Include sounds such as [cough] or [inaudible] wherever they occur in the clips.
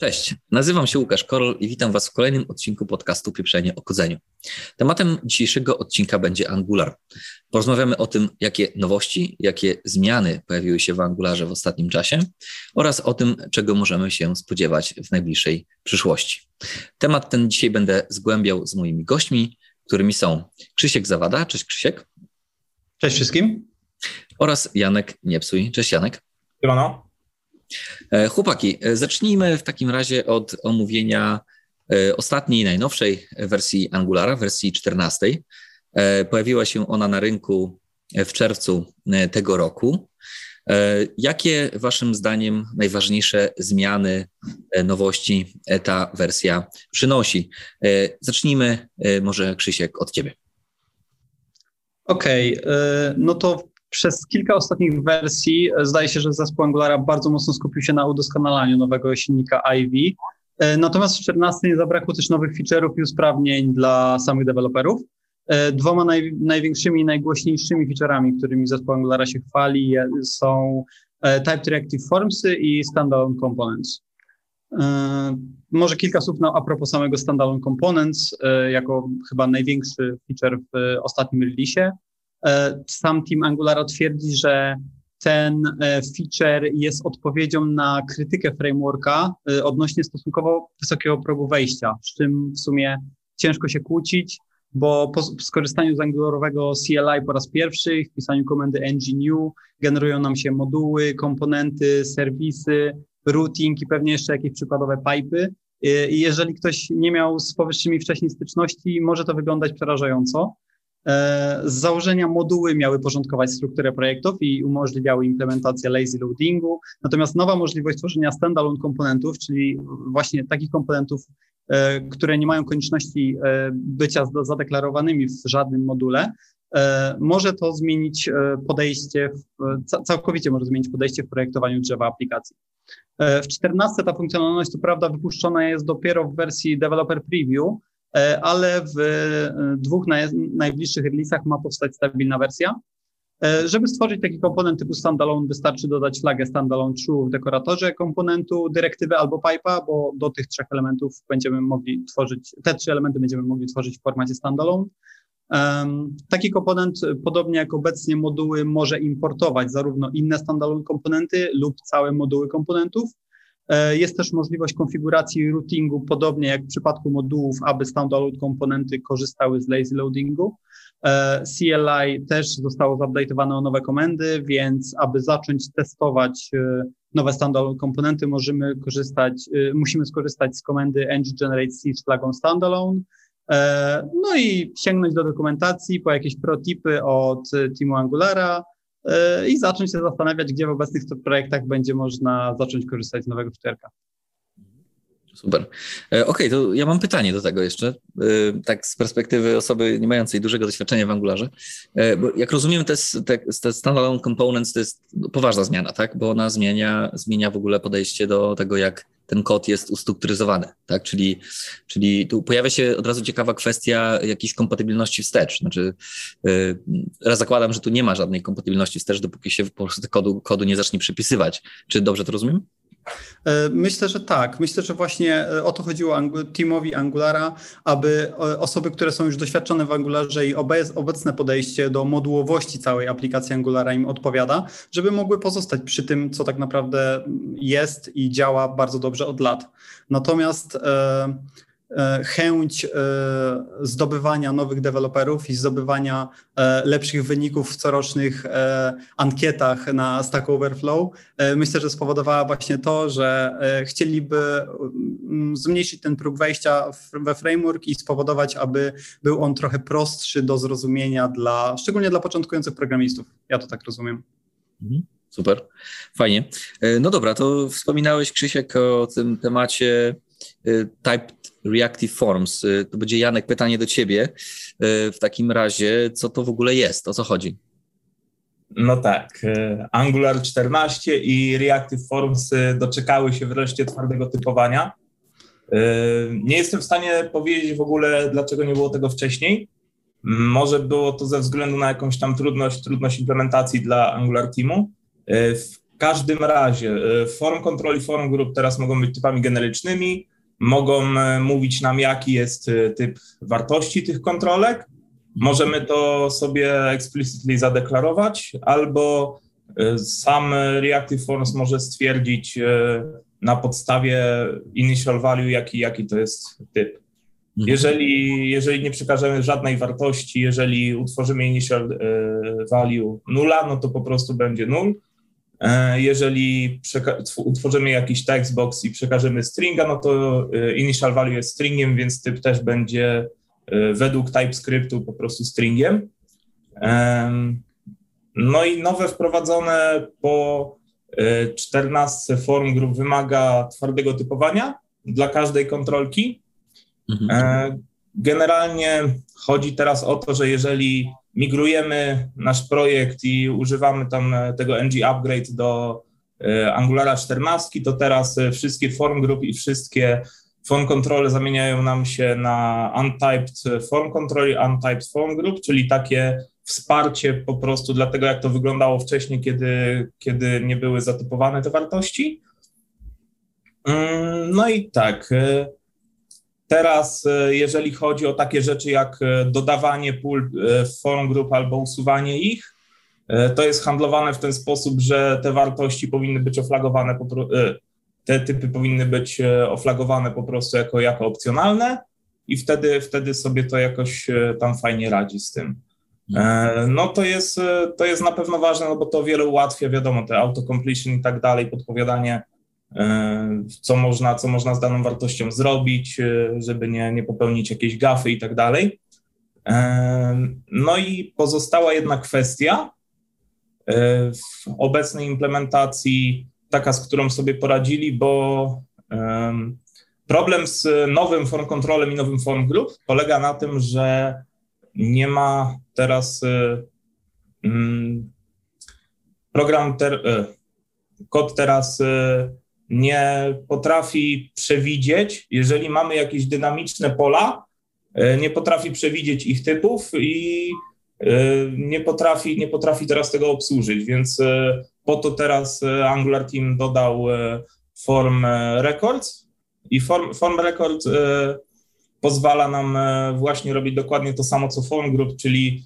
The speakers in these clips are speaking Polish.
Cześć, nazywam się Łukasz Korol i witam Was w kolejnym odcinku podcastu Pieprzenie o kodzeniu. Tematem dzisiejszego odcinka będzie Angular. Porozmawiamy o tym, jakie nowości, jakie zmiany pojawiły się w Angularze w ostatnim czasie oraz o tym, czego możemy się spodziewać w najbliższej przyszłości. Temat ten dzisiaj będę zgłębiał z moimi gośćmi, którymi są Krzysiek Zawada. Cześć Krzysiek. Cześć wszystkim. Oraz Janek Niepsuj. Cześć Janek. Siemano. E, chłopaki, e, zacznijmy w takim razie od omówienia e, ostatniej, najnowszej wersji Angulara, wersji 14. Pojawiła się ona na rynku w czerwcu tego roku. Jakie Waszym zdaniem najważniejsze zmiany, nowości ta wersja przynosi? Zacznijmy może Krzysiek od Ciebie. Okej, okay, no to przez kilka ostatnich wersji e, zdaje się, że zespół Angulara bardzo mocno skupił się na udoskonalaniu nowego silnika Ivy. E, natomiast w 14 nie zabrakło też nowych feature'ów i usprawnień dla samych deweloperów. E, dwoma naj, największymi i najgłośniejszymi feature'ami, którymi zespół Angulara się chwali, są Type Reactive Formsy i Standalone Components. Może kilka słów na, a propos samego Standalone Components, jako chyba największy feature w ostatnim release'ie. E, sam team Angulara twierdzi, że ten e, feature jest odpowiedzią na krytykę frameworka e, odnośnie stosunkowo wysokiego progu wejścia, z czym w sumie ciężko się kłócić, bo po skorzystaniu z angularowego CLI po raz pierwszy, wpisaniu komendy ng-new generują nam się moduły, komponenty, serwisy, routing i pewnie jeszcze jakieś przykładowe pipy. I jeżeli ktoś nie miał z powyższymi wcześniej styczności, może to wyglądać przerażająco. E, z założenia moduły miały porządkować strukturę projektów i umożliwiały implementację lazy loadingu, natomiast nowa możliwość tworzenia standalone komponentów, czyli właśnie takich komponentów, e, które nie mają konieczności e, bycia zadeklarowanymi w żadnym module, może to zmienić podejście, całkowicie może zmienić podejście w projektowaniu drzewa aplikacji. W 14 ta funkcjonalność, co prawda, wypuszczona jest dopiero w wersji Developer Preview, ale w e, dwóch najbliższych releasach ma powstać stabilna wersja. E, żeby stworzyć taki komponent typu standalone, wystarczy dodać flagę standalone true w dekoratorze komponentu, dyrektywę albo pipe'a, bo do tych trzech elementów będziemy mogli tworzyć, te trzy elementy będziemy mogli tworzyć w formacie standalone. taki komponent, podobnie jak obecnie moduły, może importować zarówno inne standalone komponenty lub całe moduły komponentów, E, jest też możliwość konfiguracji routingu, podobnie jak w przypadku modułów, aby standalone komponenty korzystały z lazy loadingu. E, CLI też zostało zupdate'owane o nowe komendy, więc aby zacząć testować e, nowe standalone komponenty, możemy korzystać, musimy skorzystać z komendy ng-generate c z flagą standalone. No i sięgnąć do dokumentacji po jakieś protipy od teamu Angulara, E, i zacząć się zastanawiać, gdzie w obecnych projektach będzie można zacząć korzystać z nowego futerka. Super. E, okej, okay, to ja mam pytanie do tego jeszcze, e, tak z perspektywy osoby nie mającej dużego doświadczenia w Angularze. Bo jak rozumiem, te, te standalone components to jest poważna zmiana, tak? Bo ona zmienia, zmienia w ogóle podejście do tego, jak ten kod jest ustrukturyzowany, tak? Czyli, czyli tu pojawia się od razu ciekawa kwestia jakiejś kompatybilności wstecz. Znaczy, yy, raz zakładam, że tu nie ma żadnej kompatybilności wstecz, dopóki się po prostu kodu, kodu nie zacznie przypisywać. Czy dobrze to rozumiem? E, myślę, że tak. Myślę, że właśnie e, o to chodziło teamowi Angulara, aby e, osoby, które są już doświadczone w Angularze i obecne podejście do modułowości całej aplikacji Angulara im odpowiada, żeby mogły pozostać przy tym, co tak naprawdę jest i działa bardzo dobrze od lat. Natomiast chęć e, zdobywania nowych deweloperów i zdobywania e, lepszych wyników w corocznych ankietach na Stack Overflow, myślę, że spowodowała właśnie to, że chcieliby mm, zmniejszyć ten próg wejścia we framework i spowodować, aby był on trochę prostszy do zrozumienia dla, szczególnie dla początkujących programistów. Ja to tak rozumiem. Mhm. Super, fajnie. No dobra, to wspominałeś Krzysiek o tym temacie type Reactive Forms. Y, to będzie Janek, pytanie do ciebie. Y, w takim razie, co to w ogóle jest? O co chodzi? No tak, y, Angular 14 i Reactive Forms doczekały się wreszcie twardego typowania. Nie jestem w stanie powiedzieć w ogóle, dlaczego nie było tego wcześniej. Może było to ze względu na jakąś tam trudność, trudność implementacji dla Angular Teamu. W każdym razie form kontroli form grup teraz mogą być typami generycznymi, mogą mówić nam, jaki jest typ wartości tych kontrolek. Możemy to sobie explicitly zadeklarować, albo sam Reactive Forms może stwierdzić na podstawie initial value, jaki, jaki to jest typ. Mhm. Jeżeli, jeżeli nie przekażemy żadnej wartości, jeżeli utworzymy initial value nula, no to po prostu będzie nul. E, jeżeli utworzymy jakiś textbox i przekażemy stringa, no to e, initial value jest stringiem, więc typ też będzie e, według TypeScriptu po prostu stringiem. No i nowe wprowadzone po 14 form grup wymaga twardego typowania dla każdej kontrolki. Mhm. Generalnie chodzi teraz o to, że jeżeli migrujemy nasz projekt i używamy tam e, tego ng upgrade do e, Angulara 14, to teraz e, wszystkie form group i wszystkie form control zamieniają nam się na untyped form control i untyped form group, czyli takie wsparcie po prostu dla tego, jak to wyglądało wcześniej, kiedy, kiedy nie były zatypowane te wartości. Mm, no i tak, Teraz, e, jeżeli chodzi o takie rzeczy jak e, dodawanie pól e, w forum grup albo usuwanie ich, to jest handlowane w ten sposób, że te wartości powinny być oflagowane, te typy powinny być oflagowane po prostu jako, jako opcjonalne i wtedy, wtedy sobie to jakoś tam fajnie radzi z tym. No to jest, to jest na pewno ważne, no bo to wiele ułatwia, wiadomo, te autocompletion i tak dalej, podpowiadanie co można, co można z daną wartością zrobić, e, żeby nie, nie popełnić jakiejś gafy i tak dalej. E, no i pozostała jedna kwestia w obecnej implementacji, taka, z którą sobie poradzili, bo problem z nowym form controlem i nowym form group polega na tym, że nie ma teraz mm, program, ter, kod teraz nie potrafi przewidzieć, jeżeli mamy jakieś dynamiczne pola, e, nie potrafi przewidzieć ich typów i e, nie potrafi, nie potrafi teraz tego obsłużyć, więc e, po to teraz Angular Team dodał form records i form, form record pozwala nam właśnie robić dokładnie to samo co form group, czyli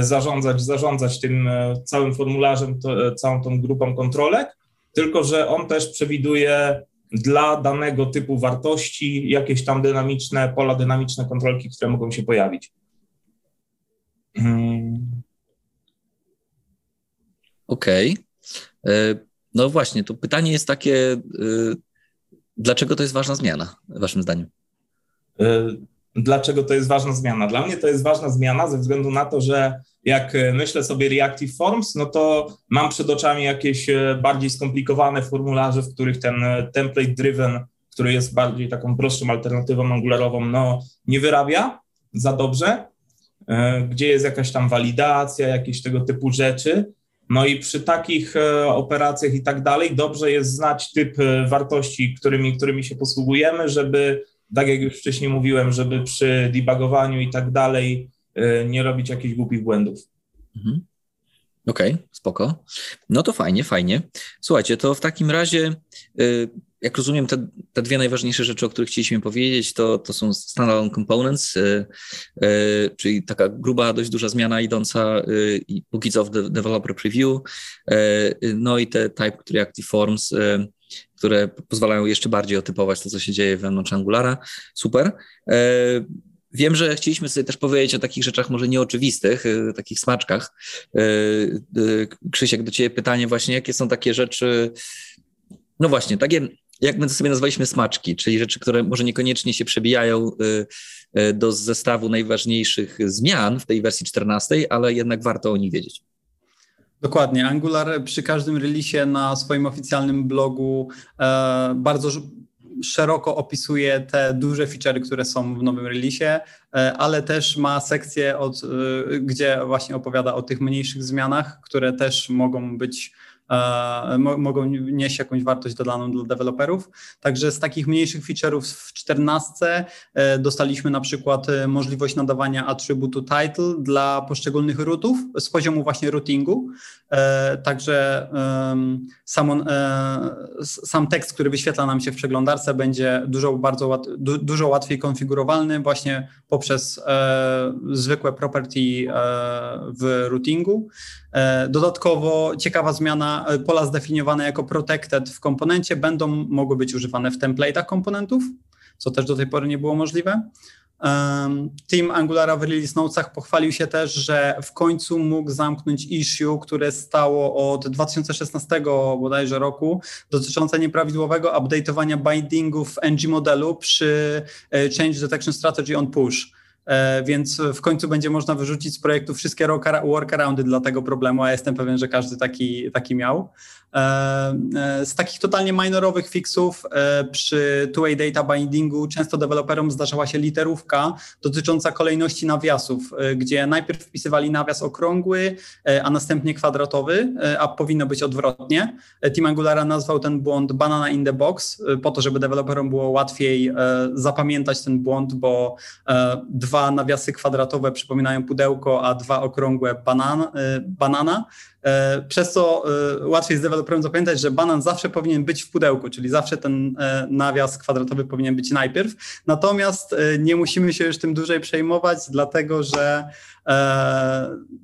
zarządzać, zarządzać tym całym formularzem, to, całą tą grupą kontrolek tylko że on też przewiduje dla danego typu wartości jakieś tam dynamiczne, pola dynamiczne kontrolki, które mogą się pojawić. Hmm. Okej. Okay. E, no właśnie, to pytanie jest takie, e, dlaczego to jest ważna zmiana, waszym zdaniem? E, dlaczego to jest ważna zmiana? Dla mnie to jest ważna zmiana ze względu na to, że jak e, myślę sobie Reactive Forms, no to mam przed oczami jakieś e, bardziej skomplikowane formularze, w których ten e, template driven, który jest bardziej taką prostszą alternatywą angularową, no nie wyrabia za dobrze, gdzie jest jakaś tam walidacja, jakieś tego typu rzeczy. No i przy takich operacjach i tak dalej dobrze jest znać typ wartości, którymi, którymi się posługujemy, żeby, tak jak już wcześniej mówiłem, żeby przy debugowaniu i tak dalej nie robić jakichś głupich błędów. Mhm. Okej, okay, spoko. No to fajnie, fajnie. Słuchajcie, to w takim razie, y, jak rozumiem, te, te dwie najważniejsze rzeczy, o których chcieliśmy powiedzieć, to, to są standalone components, y, czyli taka gruba, dość duża zmiana idąca i póki co w developer preview, no i te type reactive forms, które pozwalają jeszcze bardziej otypować to, co się dzieje wewnątrz Angulara. Super. Wiem, że chcieliśmy sobie też powiedzieć o takich rzeczach może nieoczywistych, y, takich smaczkach. Y, y, Krzysiek, do Ciebie pytanie właśnie, jakie są takie rzeczy, no właśnie, takie, jak my to sobie nazwaliśmy smaczki, czyli rzeczy, które może niekoniecznie się przebijają do zestawu najważniejszych zmian w tej wersji 14, ale jednak warto o nich wiedzieć. Dokładnie. Angular przy każdym releasie na swoim oficjalnym blogu e, bardzo szeroko opisuje te duże featurey, które są w nowym releasie, e, ale też ma sekcję, od, e, gdzie właśnie opowiada o tych mniejszych zmianach, które też mogą być mogą nieść jakąś wartość dodaną dla deweloperów. Także z takich mniejszych feature'ów w 14 e, dostaliśmy na przykład możliwość nadawania atrybutu title dla poszczególnych rootów z poziomu właśnie routingu. Także sam, sam tekst, który wyświetla nam się w przeglądarce będzie dużo, bardzo dużo łatwiej konfigurowalny właśnie poprzez zwykłe property w routingu. E, dodatkowo ciekawa zmiana, e, pola zdefiniowane jako protected w komponencie będą mogły być używane w template'ach komponentów, co też do tej pory nie było możliwe. Team Angulara w release notesach pochwalił się też, że w końcu mógł zamknąć issue, które stało od 2016 bodajże roku, dotyczące nieprawidłowego update'owania bindingów NG modelu przy e, Change Detection Strategy on Push. E, więc w końcu będzie można wyrzucić z projektu wszystkie workaroundy dla tego problemu, a jestem pewien, że każdy taki, taki miał. E, e, z takich totalnie minorowych fixów przy two-way data bindingu często deweloperom zdarzała się literówka dotycząca kolejności nawiasów, gdzie najpierw wpisywali nawias okrągły, a następnie kwadratowy, a powinno być odwrotnie. Team Angulara nazwał ten błąd banana in the box, po to, żeby deweloperom było łatwiej zapamiętać ten błąd, bo dwa dwa nawiasy kwadratowe przypominają pudełko, a dwa okrągłe y, banana, e, przez co y, łatwiej jest deweloperem zapamiętać, że banan zawsze powinien być w pudełku, czyli zawsze ten e, nawias kwadratowy powinien być najpierw. Natomiast e, nie musimy się już tym dłużej przejmować, dlatego że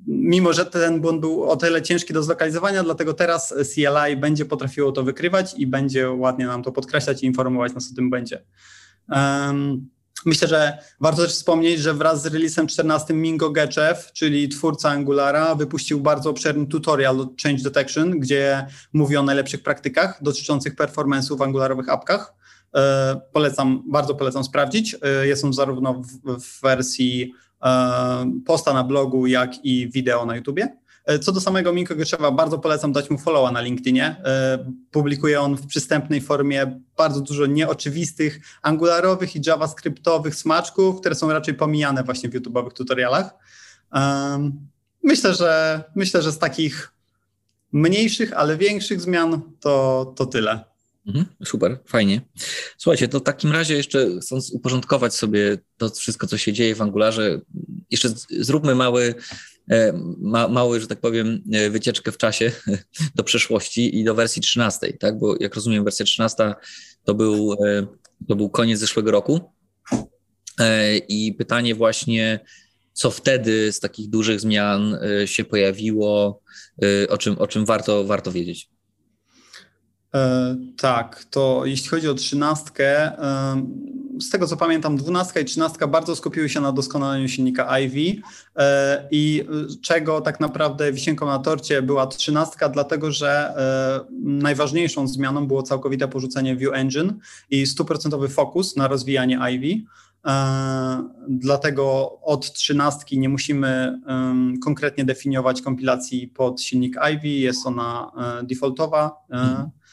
mimo, że ten błąd był o tyle ciężki do zlokalizowania, dlatego teraz CLI będzie potrafiło to wykrywać i będzie ładnie nam to podkreślać i informować nas o tym będzie. Myślę, że warto też wspomnieć, że wraz z releasem 14 Mingo Getchev, czyli twórca Angulara, wypuścił bardzo obszerny tutorial od Change Detection, gdzie mówi o najlepszych praktykach dotyczących performance'u w angularowych apkach. E, polecam, bardzo polecam sprawdzić. E, jest on zarówno w, w wersji e, posta na blogu, jak i wideo na YouTubie. E, co do samego Minko Grzeszewa, bardzo polecam dać mu followa na LinkedInie. E, publikuje on w przystępnej formie bardzo dużo nieoczywistych angularowych i javascriptowych smaczków, które są raczej pomijane właśnie w YouTube'owych tutorialach. Myślę, że myślę, że z takich mniejszych, ale większych zmian to, to tyle. Mhm, super, fajnie. Słuchajcie, to w takim razie jeszcze chcąc uporządkować sobie to wszystko, co się dzieje w Angularze, jeszcze zróbmy mały ma, mały, że tak powiem, e, wycieczkę w czasie [laughs] do przeszłości i do wersji 13, tak? Bo jak rozumiem, wersja 13 to był, e, to był koniec zeszłego roku. I pytanie właśnie, co wtedy z takich dużych zmian się pojawiło, o czym, o czym warto, warto wiedzieć. E, tak, to jeśli chodzi o trzynastkę, e, z tego co pamiętam, dwunastka i trzynastka bardzo skupiły się na doskonaleniu silnika Ivy e, i czego tak naprawdę wisienką na torcie była trzynastka, dlatego że najważniejszą zmianą było całkowite porzucenie View Engine i stuprocentowy fokus na rozwijanie Ivy. Dlatego od trzynastki nie musimy konkretnie definiować kompilacji pod silnik Ivy, jest ona defaultowa. Mhm E,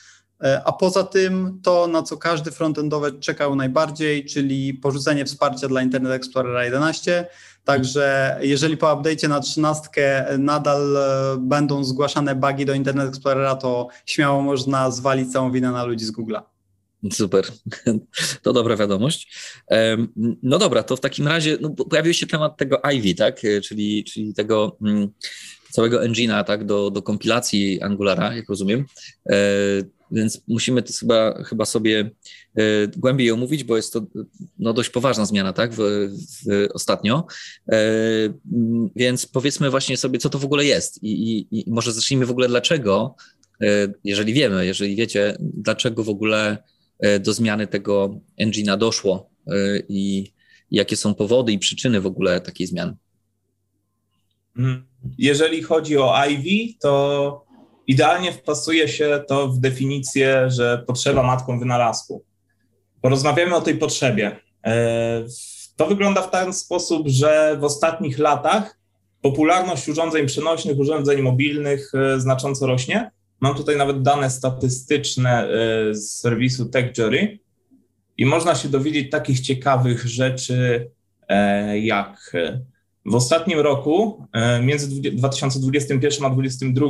a poza tym to, na co każdy frontendowy czekał najbardziej, czyli porzucenie wsparcia dla Internet Explorera 11. Także jeżeli po update'cie na 13 nadal e, będą zgłaszane bugi do Internet Explorera, to śmiało można zwalić całą winę na ludzi z Google'a. Super, to dobra wiadomość. No dobra, to w takim razie no, pojawił się temat tego Ivy, tak? E, czyli, czyli tego mm, całego engine'a tak? do, do kompilacji Angulara, jak rozumiem więc musimy to chyba, chyba sobie e, głębiej omówić, bo jest to no, dość poważna zmiana, tak, w, w ostatnio. E, więc powiedzmy właśnie sobie, co to w ogóle jest i, i, i może zacznijmy w ogóle dlaczego, e, jeżeli wiemy, jeżeli wiecie, dlaczego w ogóle do zmiany tego engine'a doszło i jakie są powody i przyczyny w ogóle takiej zmiany. Mhm. Jeżeli chodzi o Ivy, to Idealnie wpasuje się to w definicję, że potrzeba matką wynalazku. Porozmawiamy o tej potrzebie. E, to wygląda w ten sposób, że w ostatnich latach popularność urządzeń przenośnych, urządzeń mobilnych e, znacząco rośnie. Mam tutaj nawet dane statystyczne e, z serwisu TechJury i można się dowiedzieć takich ciekawych rzeczy jak w ostatnim roku, między 2021 a 2022,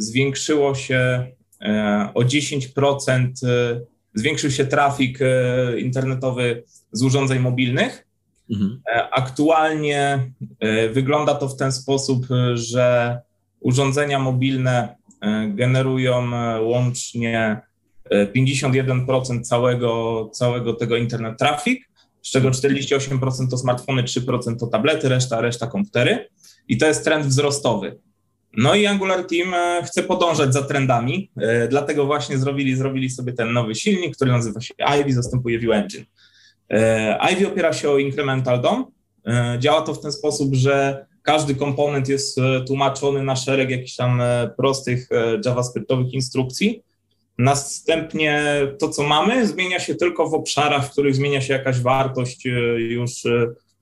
zwiększyło się o 10%, zwiększył się trafik internetowy z urządzeń mobilnych. Mhm. Aktualnie wygląda to w ten sposób, że urządzenia mobilne generują łącznie 51% całego, całego tego internet traffic, z czego 48% to smartfony, 3% to tablety, reszta, reszta komputery. I to jest trend wzrostowy. No i Angular Team e, chce podążać za trendami, e, dlatego właśnie zrobili, zrobili sobie ten nowy silnik, który nazywa się Ivy, zastępuje Vue Engine. E, Ivy opiera się o Incremental DOM. Działa to w ten sposób, że każdy komponent jest tłumaczony na szereg jakichś tam prostych JavaScriptowych instrukcji, Następnie to, co mamy, zmienia się tylko w obszarach, w których zmienia się jakaś wartość już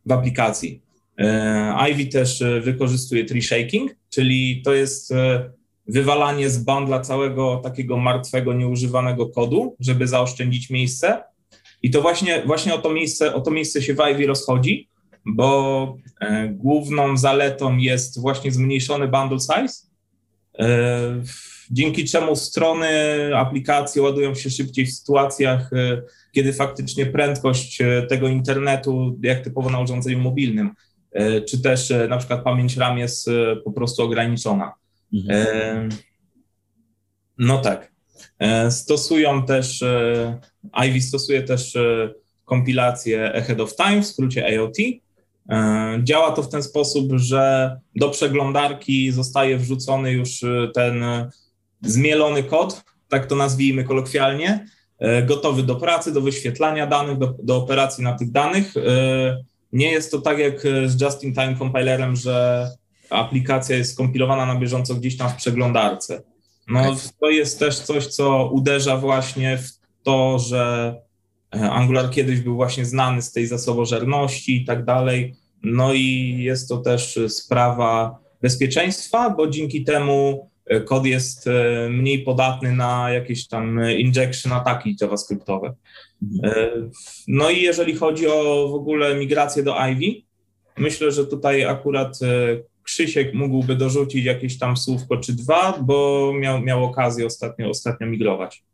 w aplikacji. E, Ivy też wykorzystuje tree shaking, czyli to jest wywalanie z bundla całego takiego martwego, nieużywanego kodu, żeby zaoszczędzić miejsce. I to właśnie, właśnie o, to miejsce, o to miejsce się w Ivy rozchodzi, bo główną zaletą jest właśnie zmniejszony bundle size dzięki czemu strony, aplikacje ładują się szybciej w sytuacjach, e, kiedy faktycznie prędkość e, tego internetu, jak typowo na urządzeniu mobilnym, e, czy też na przykład pamięć RAM jest po prostu ograniczona. Mhm. No tak. Stosują też, Ivy stosuje też kompilację Ahead of Time, w skrócie AOT. Działa to w ten sposób, że do przeglądarki zostaje wrzucony już ten zmielony kod, tak to nazwijmy kolokwialnie, e, gotowy do pracy, do wyświetlania danych, do, do operacji na tych danych. E, nie jest to tak jak z just-in-time compilerem, że aplikacja jest skompilowana na bieżąco gdzieś tam w przeglądarce. No, to jest też coś, co uderza właśnie w to, że e, Angular kiedyś był właśnie znany z tej zasobożerności i tak dalej. No i jest to też sprawa bezpieczeństwa, bo dzięki temu kod jest e, mniej podatny na jakieś tam injection ataki javascriptowe. E, no i jeżeli chodzi o w ogóle migrację do Ivy, myślę, że tutaj akurat e, Krzysiek mógłby dorzucić jakieś tam słówko czy dwa, bo miał, miał okazję ostatnio, ostatnio migrować.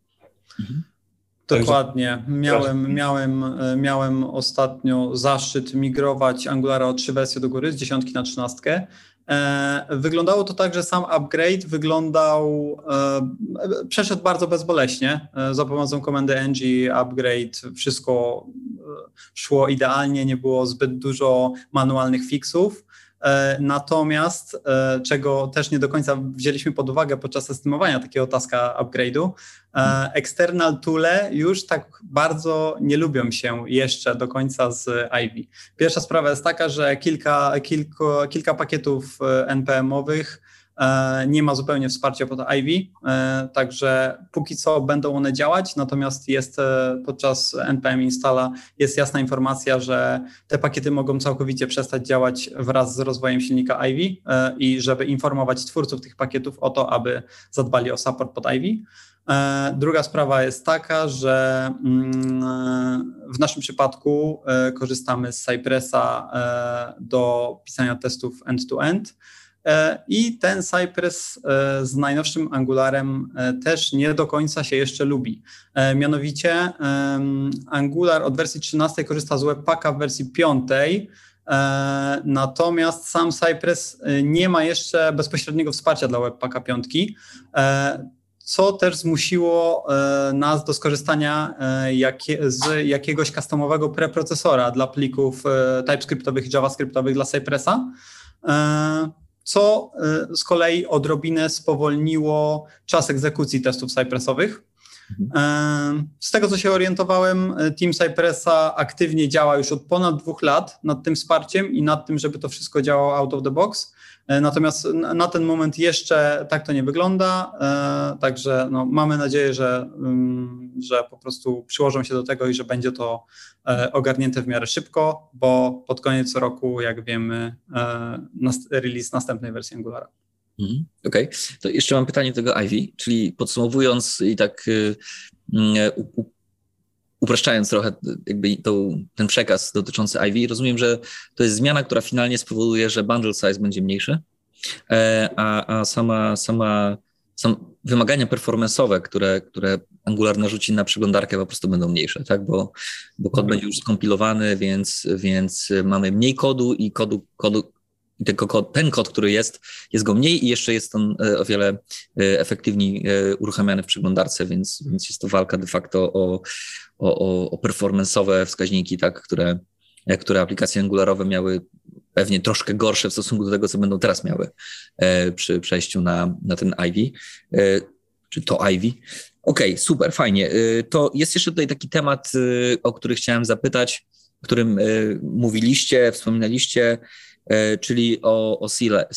Dokładnie. Miałem, miałem, miałem ostatnio zaszczyt migrować Angulara o trzy wersje do góry, z dziesiątki na trzynastkę. E, wyglądało to tak, że sam upgrade wyglądał, e, przeszedł bardzo bezboleśnie. E, za pomocą komendy ng upgrade wszystko szło idealnie, nie było zbyt dużo manualnych fixów. Natomiast, czego też nie do końca wzięliśmy pod uwagę podczas estymowania takiego taska upgrade'u, E, external toole już tak bardzo nie lubią się jeszcze do końca z Ivy. Pierwsza sprawa jest taka, że kilka, kilku, kilka pakietów e, NPM-owych e, nie ma zupełnie wsparcia pod Ivy, także póki co będą one działać, natomiast jest podczas npm installa jest jasna informacja, że te pakiety mogą całkowicie przestać działać wraz z rozwojem silnika Ivy i żeby informować twórców tych pakietów o to, aby zadbali o support pod Ivy. E, druga sprawa jest taka, że mm, w naszym przypadku e, korzystamy z Cypressa e, do pisania testów end-to-end. I ten Cypress z najnowszym Angularem też nie do końca się jeszcze lubi. Mianowicie Angular od wersji 13 korzysta z Webpacka w wersji 5, Natomiast sam Cypress nie ma jeszcze bezpośredniego wsparcia dla Webpacka 5 co też zmusiło e, nas do skorzystania e, z jakiegoś customowego preprocesora dla plików e, TypeScriptowych i JavaScriptowych dla Cypressa, co z kolei odrobinę spowolniło czas egzekucji testów Cypressowych. Mhm. Z tego, co się orientowałem, Team Cypressa aktywnie działa już od ponad dwóch lat nad tym wsparciem i nad tym, żeby to wszystko działało out of the box. E, natomiast na ten moment jeszcze tak to nie wygląda, e, także no, mamy nadzieję, że, mm, że po prostu przyłożą się do tego i że będzie to e, ogarnięte w miarę szybko, bo pod koniec roku, jak wiemy, release następnej wersji Angulara. Mhm, okej, okay. to jeszcze mam pytanie do tego Ivy, czyli podsumowując i tak upraszczając trochę jakby to, ten przekaz dotyczący Ivy, rozumiem, że to jest zmiana, która finalnie spowoduje, że bundle size będzie mniejszy, e, a, a sama, sama są wymagania performance'owe, które, które Angular narzuci na przeglądarkę, po prostu będą mniejsze, tak? Bo, bo kod będzie już skompilowany, więc, więc mamy mniej kodu i kodu, kodu tylko kod, ten kod, który jest, jest go mniej i jeszcze jest on o wiele efektywniej uruchamiany w przeglądarce, więc, więc jest to walka de facto o, o, o performance'owe wskaźniki, tak, które, które aplikacje angularowe miały pewnie troszkę gorsze w stosunku do tego, co będą teraz miały e, przy przejściu na, na ten Ivy, e, czy to Ivy. Okej, okay, super, fajnie. E, to jest jeszcze tutaj taki temat, o który chciałem zapytać, o którym mówiliście, wspominaliście, czyli o, o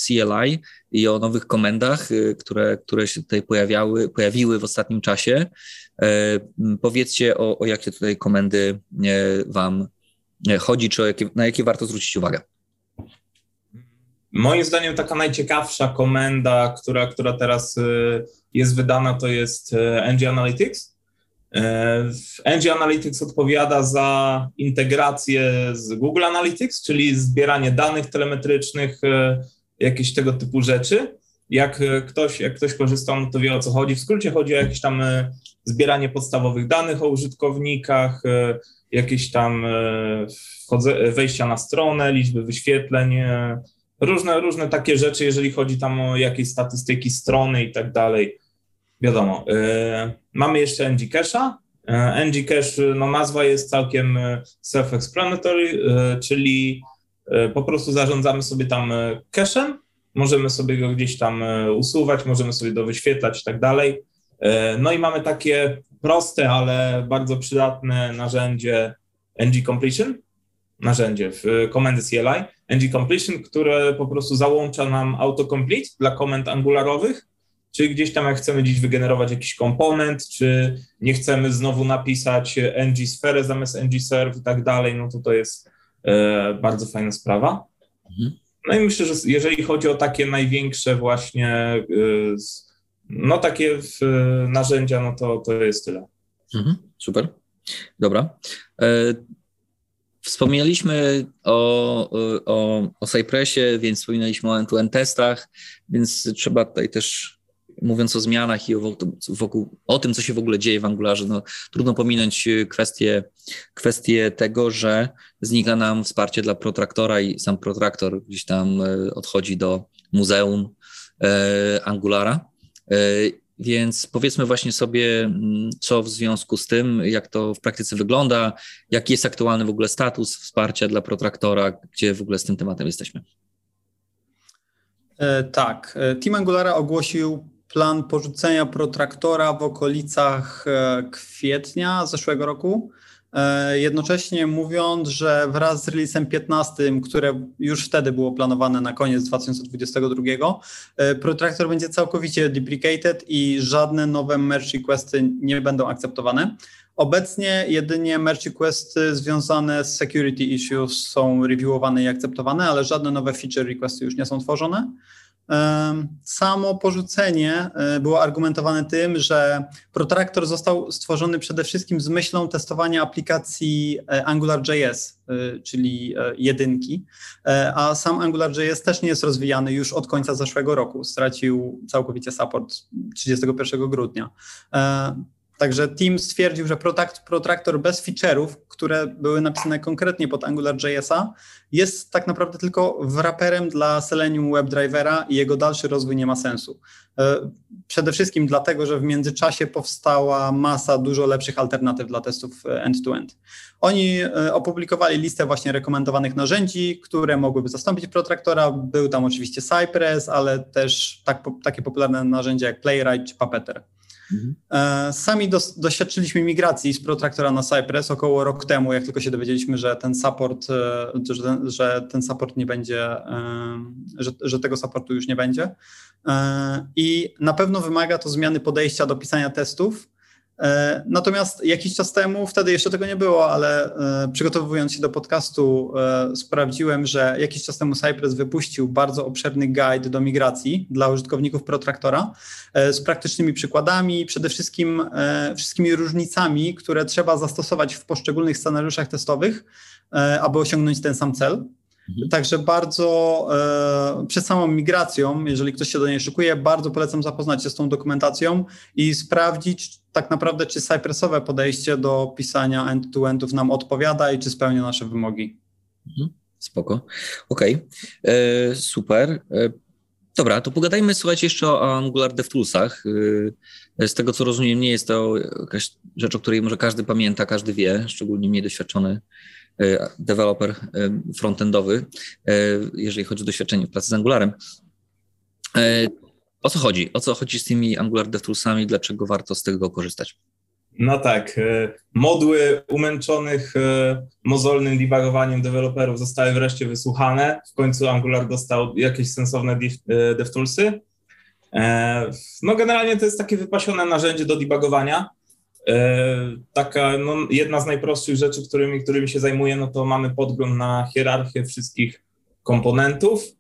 CLI i o nowych komendach, które, które się tutaj pojawiały, pojawiły w ostatnim czasie. Powiedzcie, o, o jakie tutaj komendy Wam chodzi, czy jakie, na jakie warto zwrócić uwagę. Moim zdaniem taka najciekawsza komenda, która, która teraz jest wydana, to jest NG Analytics. NG Analytics odpowiada za integrację z Google Analytics, czyli zbieranie danych telemetrycznych, jakieś tego typu rzeczy. Jak ktoś, jak ktoś korzystał, no to wie o co chodzi. W skrócie chodzi o jakieś tam zbieranie podstawowych danych o użytkownikach, jakieś tam wejścia na stronę, liczby wyświetleń, różne, różne takie rzeczy, jeżeli chodzi tam o jakieś statystyki strony i tak dalej. Wiadomo. Yy, mamy jeszcze NG Cache'a. Yy, NG Cache, no nazwa jest całkiem self-explanatory, czyli po prostu zarządzamy sobie tam cache'em, możemy sobie go gdzieś tam usuwać, możemy sobie go wyświetlać i tak dalej. No i mamy takie proste, ale bardzo przydatne narzędzie NG Completion, narzędzie w komendy CLI, ng completion, które po prostu załącza nam autocomplete dla komend angularowych, czy gdzieś tam jak chcemy dziś wygenerować jakiś komponent, czy nie chcemy znowu napisać ng sferę zamiast ng serve i tak dalej, no to to jest e, bardzo fajna sprawa. Mhm. No i myślę, że jeżeli chodzi o takie największe właśnie, e, no takie narzędzia, no to, to jest tyle. Mhm. Super. Dobra. E, Wspomnieliśmy o, o, o Cypressie, więc wspominaliśmy o end-to-end testach, więc trzeba tutaj też, mówiąc o zmianach i o, wokół, o tym, co się w ogóle dzieje w Angularze, no, trudno pominąć kwestię, kwestię tego, że znika nam wsparcie dla protraktora i sam protraktor gdzieś tam e, odchodzi do muzeum e, Angulara. E, więc powiedzmy właśnie sobie, mm, co w związku z tym, jak to w praktyce wygląda, jaki jest aktualny w ogóle status wsparcia dla protraktora, gdzie w ogóle z tym tematem jesteśmy. Tak. Team Angulara ogłosił plan porzucenia protraktora w okolicach e, kwietnia zeszłego roku. E, jednocześnie mówiąc, że wraz z releasem 15, które już wtedy było planowane na koniec 2022, e, Protractor będzie całkowicie deprecated i żadne nowe merge requesty nie będą akceptowane. Obecnie jedynie merge requesty związane z security issues są reviewowane i akceptowane, ale żadne nowe feature requesty już nie są tworzone. Samo porzucenie e, było argumentowane tym, że Protractor został stworzony przede wszystkim z myślą testowania aplikacji e, AngularJS, e, czyli jedynki, a sam AngularJS też nie jest rozwijany już od końca zeszłego roku. Stracił całkowicie support 31 grudnia. Także team stwierdził, że Protractor bez feature'ów, które były napisane konkretnie pod AngularJS-a, jest tak naprawdę tylko wraperem dla Selenium WebDrivera i jego dalszy rozwój nie ma sensu. E, przede wszystkim dlatego, że w międzyczasie powstała masa dużo lepszych alternatyw dla testów e, end-to-end. Oni e, opublikowali listę właśnie rekomendowanych narzędzi, które mogłyby zastąpić Protractora. Był tam oczywiście Cypress, ale też tak, takie popularne narzędzia jak Playwright czy Puppeteer. Mhm. Sami dos, doświadczyliśmy migracji z Protraktora na Cypress około rok temu, jak tylko się dowiedzieliśmy, że ten support, e, że ten, że ten support nie będzie, e, że, że tego supportu już nie będzie. E, I na pewno wymaga to zmiany podejścia do pisania testów, E, natomiast jakiś czas temu, wtedy jeszcze tego nie było, ale e, przygotowując się do podcastu, e, sprawdziłem, że jakiś czas temu Cypress wypuścił bardzo obszerny guide do migracji dla użytkowników Protraktora z praktycznymi przykładami, przede wszystkim wszystkimi różnicami, które trzeba zastosować w poszczególnych scenariuszach testowych, aby osiągnąć ten sam cel. Mhm. Także bardzo e, przed samą migracją, jeżeli ktoś się do niej szykuje, bardzo polecam zapoznać się z tą dokumentacją i sprawdzić tak naprawdę, czy Cypressowe podejście do pisania end-to-endów nam odpowiada i czy spełnia nasze wymogi. Mhm. Spoko. Okej, okay. super. E, dobra, to pogadajmy, słuchajcie, jeszcze o Angular DevToolsach. E, z tego, co rozumiem, nie jest to jakaś rzecz, o której może każdy pamięta, każdy wie, szczególnie mniej doświadczony e, deweloper frontendowy, jeżeli chodzi o doświadczenie w pracy z Angularem. O co chodzi? O co chodzi z tymi Angular DevToolsami? Dlaczego warto z tego korzystać? No tak, e, modły umęczonych e, mozolnym debugowaniem deweloperów zostały wreszcie wysłuchane. W końcu Angular dostał jakieś sensowne e, DevToolsy. No generalnie to jest takie wypasione narzędzie do debugowania. Taka no, jedna z najprostszych rzeczy, którymi, którymi się zajmuję, no to mamy podgląd na hierarchię wszystkich komponentów,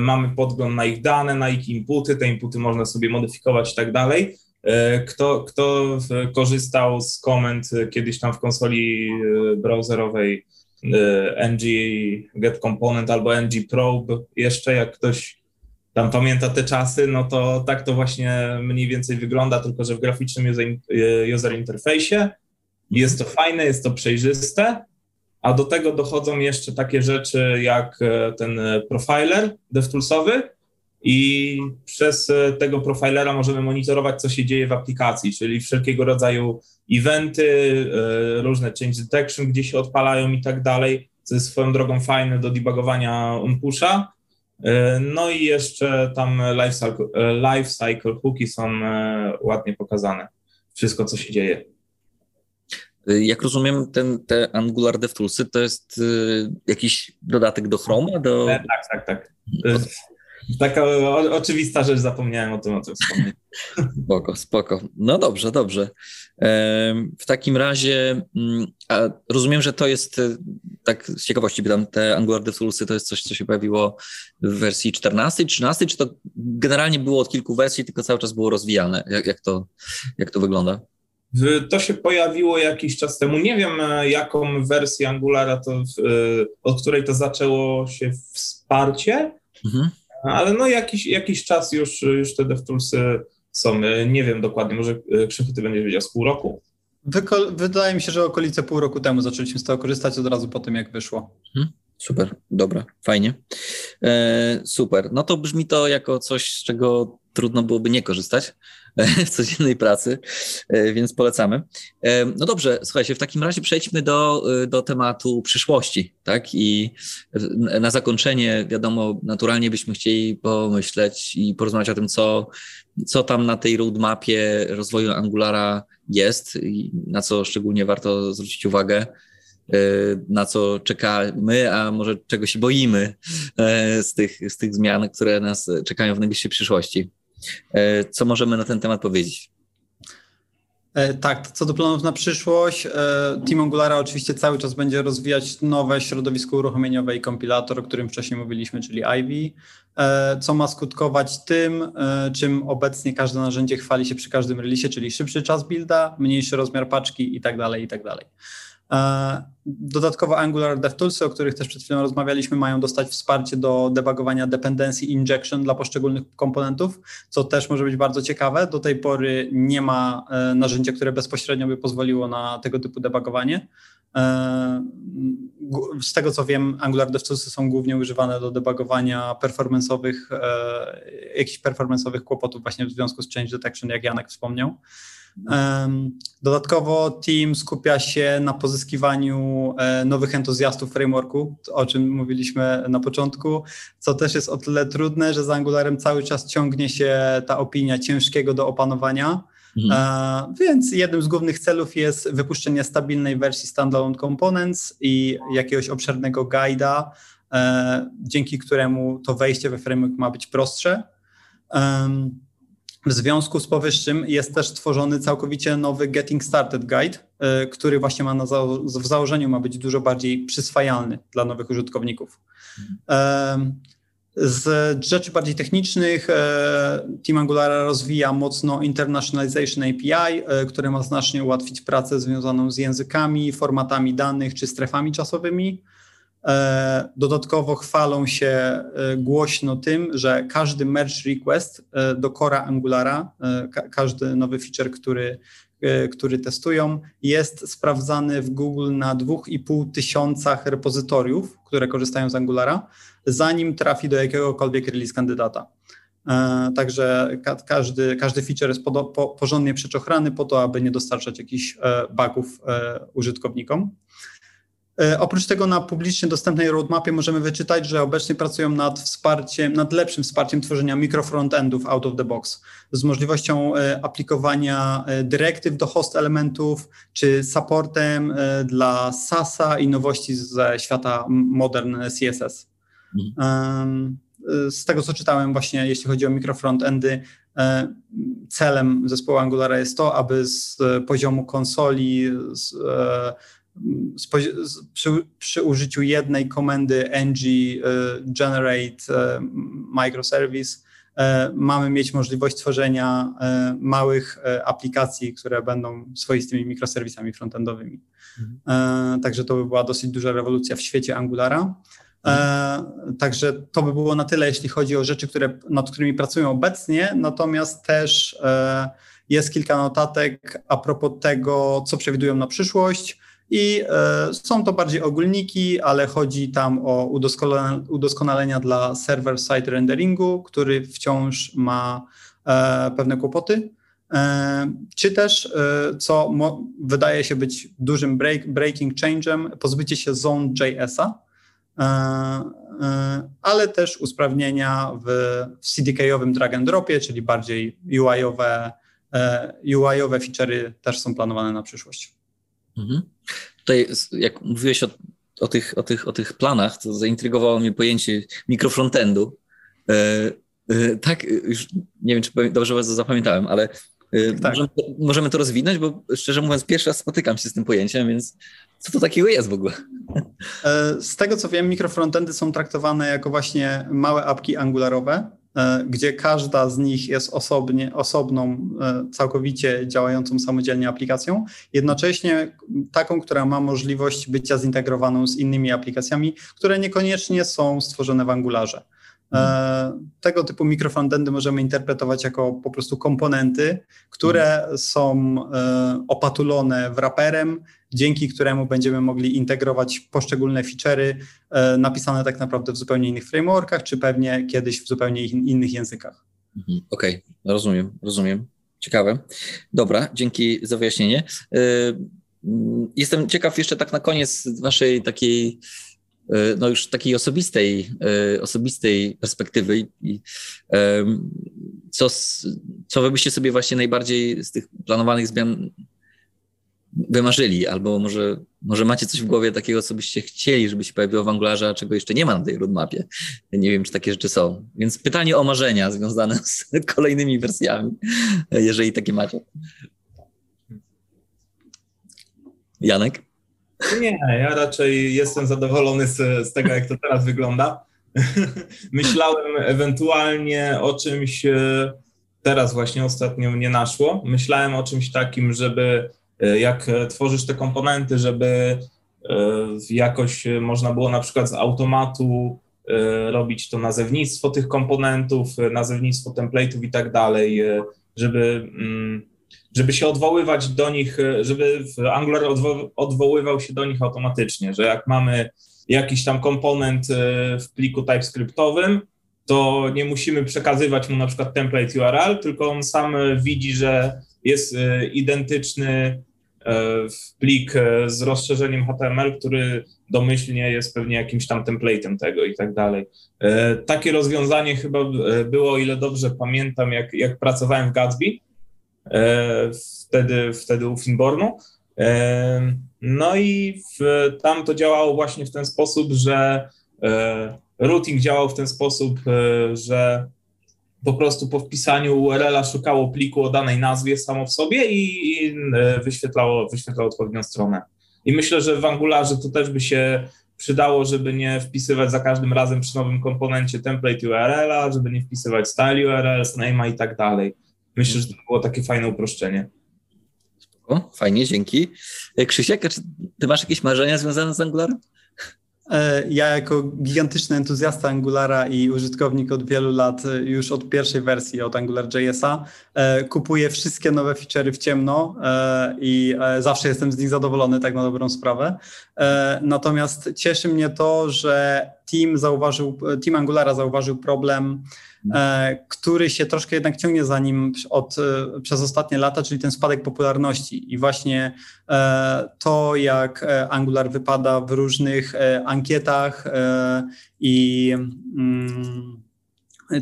mamy podgląd na ich dane, na ich inputy, te inputy można sobie modyfikować i tak dalej. E, kto, kto korzystał z komend kiedyś tam w konsoli e, browserowej e, ng get component albo ng probe jeszcze, jak ktoś tam pamięta te czasy, no to tak to właśnie mniej więcej wygląda, tylko że w graficznym user, user interfejsie jest to fajne, jest to przejrzyste, a do tego dochodzą jeszcze takie rzeczy jak ten profiler DevToolsowy, i przez e, tego profilera możemy monitorować, co się dzieje w aplikacji, czyli wszelkiego rodzaju eventy, e, różne change detection, gdzie się odpalają i tak dalej, co jest swoją drogą fajne do debugowania onpusha. E, no i jeszcze tam lifecycle, lifecycle hooki są ładnie pokazane. Wszystko, co się dzieje. Jak rozumiem, ten, te Angular DevToolsy to jest jakiś dodatek do Chroma? Do... Tak, tak, tak. Taka o, oczywista rzecz, zapomniałem o tym, o tym wspomnieć. [laughs] Spoko, spoko. No dobrze, dobrze. W takim razie mm, rozumiem, że to jest, e, tak z ciekawości pytam, te Angular DevToolsy to jest coś, co się pojawiło w wersji 14, 13, czy to generalnie było od kilku wersji, tylko cały czas było rozwijane? Jak, jak, to, jak to wygląda? To się pojawiło jakiś czas temu. Nie wiem, e, jaką wersję Angulara to, e, od której to zaczęło się wsparcie. Mhm ale no jakiś, jakiś czas już, już te DevToolsy są. Nie wiem dokładnie, może e, Krzychu, ty będziesz wiedział, z pół roku? Wydaje mi się, że okolice pół roku temu zaczęliśmy z tego korzystać od razu po tym, jak wyszło. Hmm, super, dobra, fajnie. E, super, no to brzmi to jako coś, z czego trudno byłoby nie korzystać w codziennej pracy, e, więc polecamy. E, no dobrze, słuchajcie, w takim razie przejdźmy do, e, do tematu przyszłości, tak? I na zakończenie, wiadomo, naturalnie byśmy chcieli pomyśleć i porozmawiać o tym, co, co tam na tej roadmapie rozwoju Angulara jest i na co szczególnie warto zwrócić uwagę na co czekamy, a może czego się boimy z tych, z tych zmian, które nas czekają w najbliższej przyszłości. E, co możemy na ten temat powiedzieć? E, tak, co do planów na przyszłość, e, Team Angulara oczywiście cały czas będzie rozwijać nowe środowisko uruchomieniowe i kompilator, o którym wcześniej mówiliśmy, czyli Ivy, co ma skutkować tym, czym obecnie każde narzędzie chwali się przy każdym release, czyli szybszy czas builda, mniejszy rozmiar paczki i tak E, dodatkowo Angular DevToolsy, o których też przed chwilą rozmawialiśmy, mają dostać wsparcie do debugowania dependency injection dla poszczególnych komponentów, co też może być bardzo ciekawe. Do tej pory nie ma e, narzędzia, które bezpośrednio by pozwoliło na tego typu debugowanie. E, z tego co wiem, Angular DevToolsy są głównie używane do debugowania performance'owych, jakichś performance'owych kłopotów właśnie w związku z change detection, jak Janek wspomniał. Dodatkowo team skupia się na pozyskiwaniu e, nowych entuzjastów frameworku, o czym mówiliśmy na początku, co też jest o tyle trudne, że z Angularem cały czas ciągnie się ta opinia ciężkiego do opanowania. Mhm. E, więc jednym z głównych celów jest wypuszczenie stabilnej wersji standalone components i jakiegoś obszernego guida, e, dzięki któremu to wejście we framework ma być prostsze. W związku z powyższym jest też tworzony całkowicie nowy Getting Started Guide, y, który właśnie ma na za w założeniu ma być dużo bardziej przyswajalny dla nowych użytkowników. Z rzeczy bardziej technicznych e, Team Angulara rozwija mocno Internationalization API, e, które ma znacznie ułatwić pracę związaną z językami, formatami danych czy strefami czasowymi. E, dodatkowo chwalą się e, głośno tym, że każdy merge request e, do Cora Angulara, każdy nowy feature, który, który testują, jest sprawdzany w Google na 2,5 tysiącach repozytoriów, które korzystają z Angulara, zanim trafi do jakiegokolwiek release kandydata. Także każdy, każdy feature jest porządnie przeczochrany po to, aby nie dostarczać jakichś bugów użytkownikom. E, oprócz tego na publicznie dostępnej roadmapie możemy wyczytać, że obecnie pracują nad wsparciem, nad lepszym wsparciem tworzenia mikrofrontendów out of the box z możliwością e, aplikowania e, dyrektyw do host elementów, czy supportem dla SASA i nowości ze świata modern CSS. Mhm. Z tego, co czytałem właśnie, jeśli chodzi o mikrofrontendy, celem zespołu Angulara jest to, aby z poziomu konsoli z, przy, przy, użyciu jednej komendy ng e, generate e, microservice e, mamy mieć możliwość tworzenia małych aplikacji, które będą swoistymi mikroserwisami frontendowymi. Mhm. Także to by była dosyć duża rewolucja w świecie Angulara. Mhm. Także to by było na tyle, jeśli chodzi o rzeczy, które, nad którymi pracują obecnie, natomiast też jest kilka notatek a propos tego, co przewidują na przyszłość. I e, są to bardziej ogólniki, ale chodzi tam o udoskonalenia dla server-side renderingu, który wciąż ma e, pewne kłopoty. E, czy też, co wydaje się być dużym break, breaking change'em, pozbycie się Zone.jsa, ale też usprawnienia w, w CDK-owym drag and dropie, czyli bardziej UI-owe, UI-owe feature'y też są planowane na przyszłość. Mhm. Tutaj, jak mówiłeś o, o, tych, o, tych, o tych planach, to zaintrygowało mnie pojęcie mikrofrontendu. E, e, tak, już nie wiem, czy dobrze was zapamiętałem, ale e, tak. możemy, możemy, to rozwinąć, bo szczerze mówiąc, pierwszy raz spotykam się z tym pojęciem, więc co to takiego jest w ogóle? Z tego co wiem, mikrofrontendy są traktowane jako właśnie małe apki angularowe, gdzie każda z nich jest osobnie, osobną, e, całkowicie działającą samodzielnie aplikacją, jednocześnie taką, która ma możliwość bycia zintegrowaną z innymi aplikacjami, które niekoniecznie są stworzone w Angularze. E, tego typu mikrofrontendy możemy interpretować jako po prostu komponenty, które są opatulone wraperem, dzięki któremu będziemy mogli integrować poszczególne feature'y e, napisane tak naprawdę w zupełnie innych frameworkach, czy pewnie kiedyś w zupełnie innych językach. Mhm, okej, okay, rozumiem, rozumiem. Ciekawe. Dobra, dzięki za wyjaśnienie. E, jestem ciekaw jeszcze tak na koniec waszej takiej e, no już takiej osobistej, osobistej perspektywy i co, co wy byście sobie właśnie najbardziej z tych planowanych zmian wymarzyli, albo może, może macie coś w głowie takiego, co byście chcieli, żeby się pojawiło w Angularze, a czego jeszcze nie ma na tej roadmapie. Nie wiem, czy takie rzeczy są. Więc pytanie o marzenia związane [laughs] z kolejnymi wersjami, jeżeli takie macie. Janek? Nie, ja raczej jestem zadowolony z, z tego, jak to teraz wygląda. [laughs] Myślałem ewentualnie o czymś, e, teraz właśnie ostatnio mnie naszło. Myślałem o czymś takim, żeby E, jak tworzysz te komponenty, żeby e, jakoś można było na przykład z automatu robić to nazewnictwo tych komponentów, nazewnictwo template'ów i tak dalej, żeby, mm, żeby się odwoływać do nich, żeby Angular odwoływał się do nich automatycznie, że jak mamy jakiś tam komponent w pliku TypeScriptowym, to nie musimy przekazywać mu na przykład template URL, tylko on sam widzi, że jest identyczny E, plik e, z rozszerzeniem HTML, który domyślnie jest pewnie jakimś tam template'em tego i tak dalej. E, takie rozwiązanie chyba było, o ile dobrze pamiętam, jak, jak pracowałem w Gatsby, wtedy, wtedy u Finbornu. No i w, tam to działało właśnie w ten sposób, że routing działał w ten sposób, że po prostu po wpisaniu URL-a szukało pliku o danej nazwie samo w sobie i, i e, wyświetlało, wyświetlało odpowiednią stronę. I myślę, że w Angularze to też by się przydało, żeby nie wpisywać za każdym razem przy nowym komponencie template URL-a, żeby nie wpisywać style URL, name'a i tak dalej. Myślę, że to było takie fajne uproszczenie. O, fajnie, dzięki. E, Krzysiek, czy ty masz jakieś marzenia związane z Angularem? E, ja jako gigantyczny entuzjasta Angulara i użytkownik od wielu lat, e, już od pierwszej wersji od AngularJS-a, kupuję wszystkie nowe feature'y w ciemno i zawsze jestem z nich zadowolony, tak na dobrą sprawę. Natomiast cieszy mnie to, że team zauważył, team Angulara zauważył problem który się troszkę jednak ciągnie za nim od, e, przez ostatnie lata, czyli ten spadek popularności. I właśnie e, to, jak Angular wypada w różnych ankietach i mm,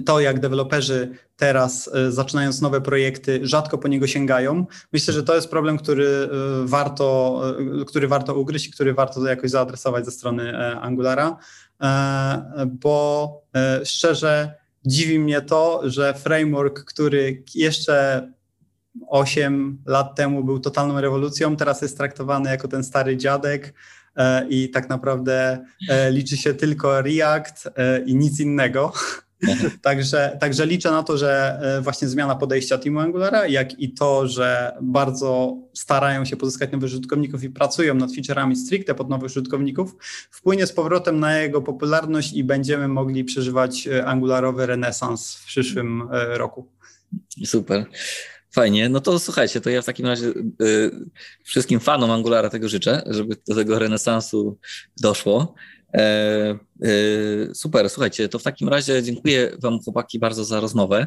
to, jak deweloperzy teraz, zaczynając nowe projekty, rzadko po niego sięgają. Myślę, że to jest problem, który warto, który warto ugryźć i który warto jakoś zaadresować ze strony Angulara, bo szczerze dziwi mnie to, że framework, który jeszcze 8 lat temu był totalną rewolucją, teraz jest traktowany jako ten stary dziadek e, i tak naprawdę e, liczy się tylko React e, i nic innego. [laughs] także, także liczę na to, że e, właśnie zmiana podejścia Teamu Angulara, jak i to, że bardzo starają się pozyskać nowych użytkowników i pracują nad featureami stricte pod nowych użytkowników, wpłynie z powrotem na jego popularność i będziemy mogli przeżywać e, angularowy renesans w przyszłym e, roku. Super. Fajnie, no to słuchajcie, to ja w takim razie y, wszystkim fanom Angulara tego życzę, żeby do tego renesansu doszło. E, e, super, słuchajcie, to w takim razie dziękuję Wam, chłopaki, bardzo za rozmowę.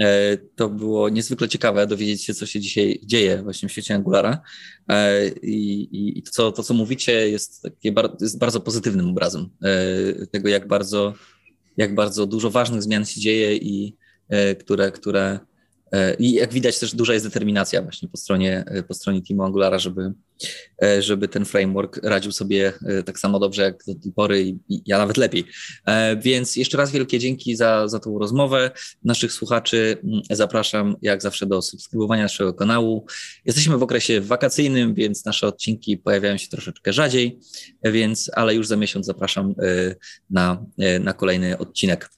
E, to było niezwykle ciekawe dowiedzieć się, co się dzisiaj dzieje właśnie w świecie Angulara. I, i to, co, to, co mówicie, jest, takie, jest bardzo pozytywnym obrazem tego, jak bardzo, jak bardzo dużo ważnych zmian się dzieje i które, które E, I jak widać też duża jest determinacja właśnie po stronie, e, po stronie Teamu Angulara, żeby, e, żeby ten framework radził sobie tak samo dobrze jak do tej pory i, i ja nawet lepiej. Więc jeszcze raz wielkie dzięki za, za tą rozmowę. Naszych słuchaczy mm, zapraszam jak zawsze do subskrybowania naszego kanału. Jesteśmy w okresie wakacyjnym, więc nasze odcinki pojawiają się troszeczkę rzadziej, więc ale już za miesiąc zapraszam na, na kolejny odcinek.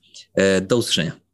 Do usłyszenia.